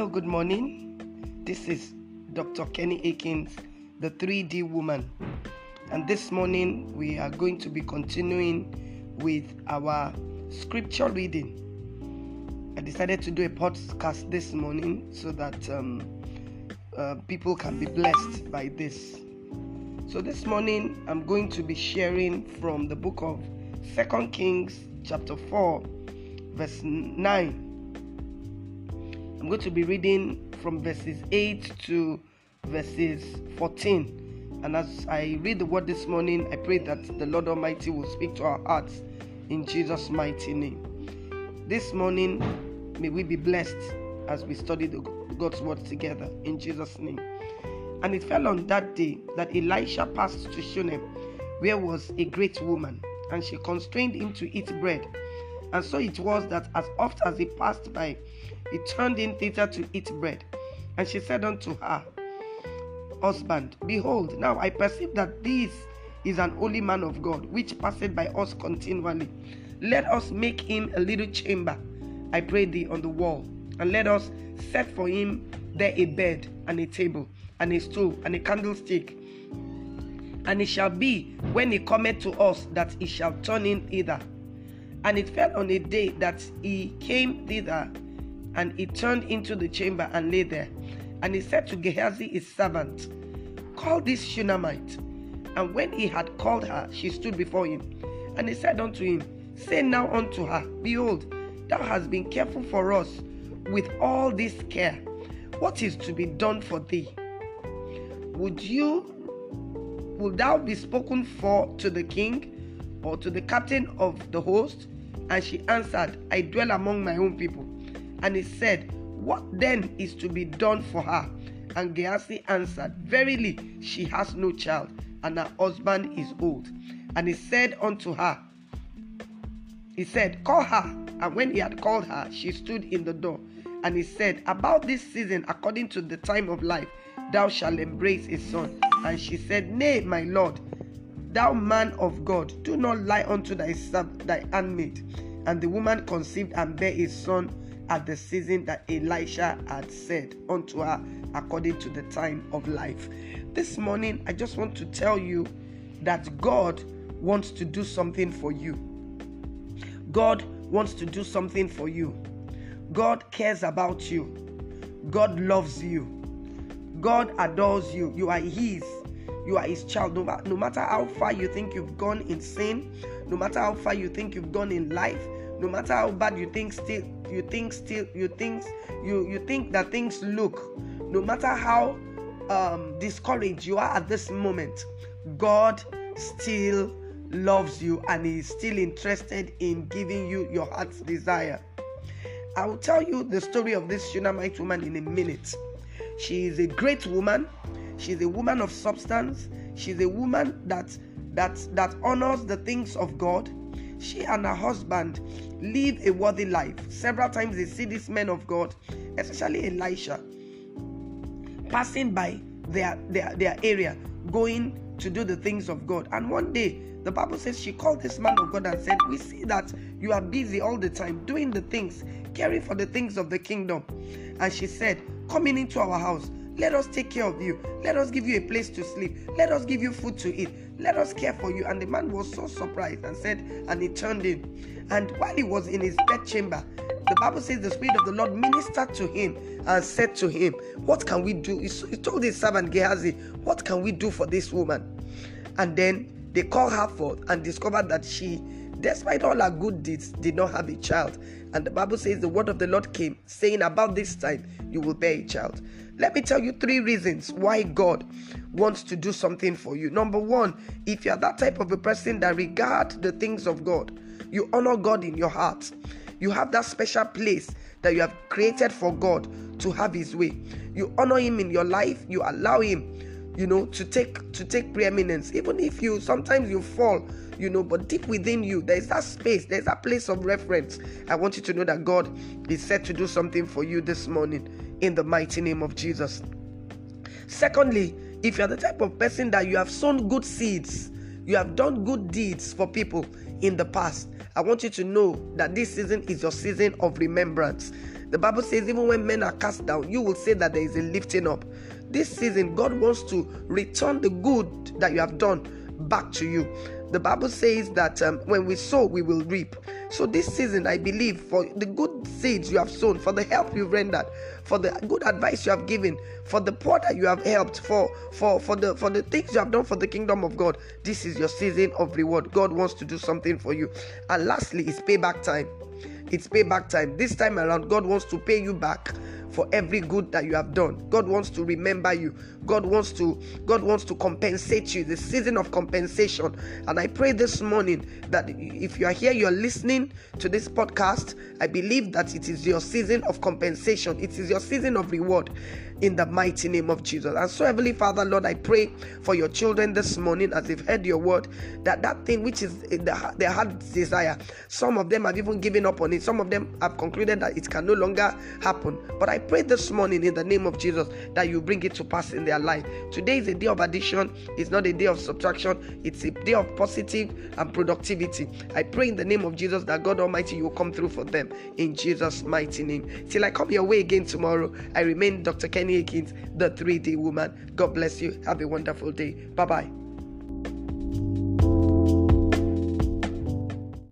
Hello, good morning. This is Dr. Kenny Akins, the 3D woman. And this morning we are going to be continuing with our scripture reading. I decided to do a podcast this morning so that um, uh, people can be blessed by this. So this morning I'm going to be sharing from the book of Second Kings chapter 4 verse 9 I'm going to be reading from verses 8 to verses 14. And as I read the word this morning, I pray that the Lord Almighty will speak to our hearts in Jesus' mighty name. This morning, may we be blessed as we study the God's word together in Jesus' name. And it fell on that day that Elisha passed to Shunem, where was a great woman, and she constrained him to eat bread. And so it was that as oft as he passed by, he turned in thither to eat bread. And she said unto her husband, Behold, now I perceive that this is an holy man of God, which passeth by us continually. Let us make him a little chamber, I pray thee, on the wall, and let us set for him there a bed, and a table, and a stool, and a candlestick. And it shall be when he cometh to us that he shall turn in thither. And it fell on a day that he came thither and he turned into the chamber and lay there. And he said to Gehazi his servant, Call this Shunammite. And when he had called her, she stood before him. And he said unto him, Say now unto her, Behold, thou hast been careful for us with all this care. What is to be done for thee? Would you would thou be spoken for to the king or to the captain of the host? And she answered, I dwell among my own people. And he said, What then is to be done for her? And Gehazi answered, Verily, she has no child, and her husband is old. And he said unto her, He said, Call her. And when he had called her, she stood in the door. And he said, About this season, according to the time of life, thou shalt embrace a son. And she said, Nay, my Lord, thou man of God, do not lie unto thy, thy handmaid. And the woman conceived and bare a son at the season that Elisha had said unto her according to the time of life. This morning, I just want to tell you that God wants to do something for you. God wants to do something for you. God cares about you. God loves you. God adores you. You are His. You are His child. No, no matter how far you think you've gone in sin, no matter how far you think you've gone in life, no matter how bad you think still you think still you think you you think that things look no matter how um, discouraged you are at this moment god still loves you and is still interested in giving you your heart's desire. I will tell you the story of this shunammite woman in a minute. She is a great woman. She's a woman of substance. She's a woman that that that honors the things of god she and her husband live a worthy life. Several times they see these men of God, especially Elisha, passing by their, their, their area, going to do the things of God. And one day, the Bible says she called this man of God and said, We see that you are busy all the time doing the things, caring for the things of the kingdom. And she said, Coming into our house, let us take care of you. Let us give you a place to sleep. Let us give you food to eat. Let us care for you. And the man was so surprised and said, and he turned in. And while he was in his bedchamber, the Bible says the Spirit of the Lord ministered to him and said to him, What can we do? He told his servant Gehazi, What can we do for this woman? And then they called her forth and discovered that she, despite all her good deeds, did not have a child. And the Bible says the word of the Lord came, saying, About this time you will bear a child. Let me tell you three reasons why God wants to do something for you. Number one, if you are that type of a person that regard the things of God, you honor God in your heart. You have that special place that you have created for God to have his way. You honor him in your life, you allow him you know to take to take preeminence even if you sometimes you fall you know but deep within you there's that space there's that place of reference i want you to know that god is set to do something for you this morning in the mighty name of Jesus. Secondly, if you're the type of person that you have sown good seeds, you have done good deeds for people in the past, I want you to know that this season is your season of remembrance. The Bible says, even when men are cast down, you will say that there is a lifting up. This season, God wants to return the good that you have done back to you. The Bible says that um, when we sow, we will reap. So this season, I believe for the good seeds you have sown, for the help you've rendered, for the good advice you have given, for the poor that you have helped, for for for the for the things you have done for the kingdom of God, this is your season of reward. God wants to do something for you. And lastly, it's payback time. It's payback time. This time around, God wants to pay you back for every good that you have done. God wants to remember you. God wants to God wants to compensate you. The season of compensation. And I pray this morning that if you are here, you are listening to this podcast, I believe that it is your season of compensation. It is your season of reward in the mighty name of Jesus. And so, Heavenly Father, Lord, I pray for your children this morning as they've heard your word that that thing which is the, their heart desire, some of them have even given up on it, some of them have concluded that it can no longer happen. But I pray this morning in the name of Jesus that you bring it to pass in their life. Today is a day of addition, it's not a day of subtraction, it's a day of positive and productivity. I pray in the name of Jesus that God Almighty will come through for them in Jesus' mighty name. Till I come your way again tomorrow, I remain Dr. Kenny Akins, the 3D woman. God bless you. Have a wonderful day. Bye bye.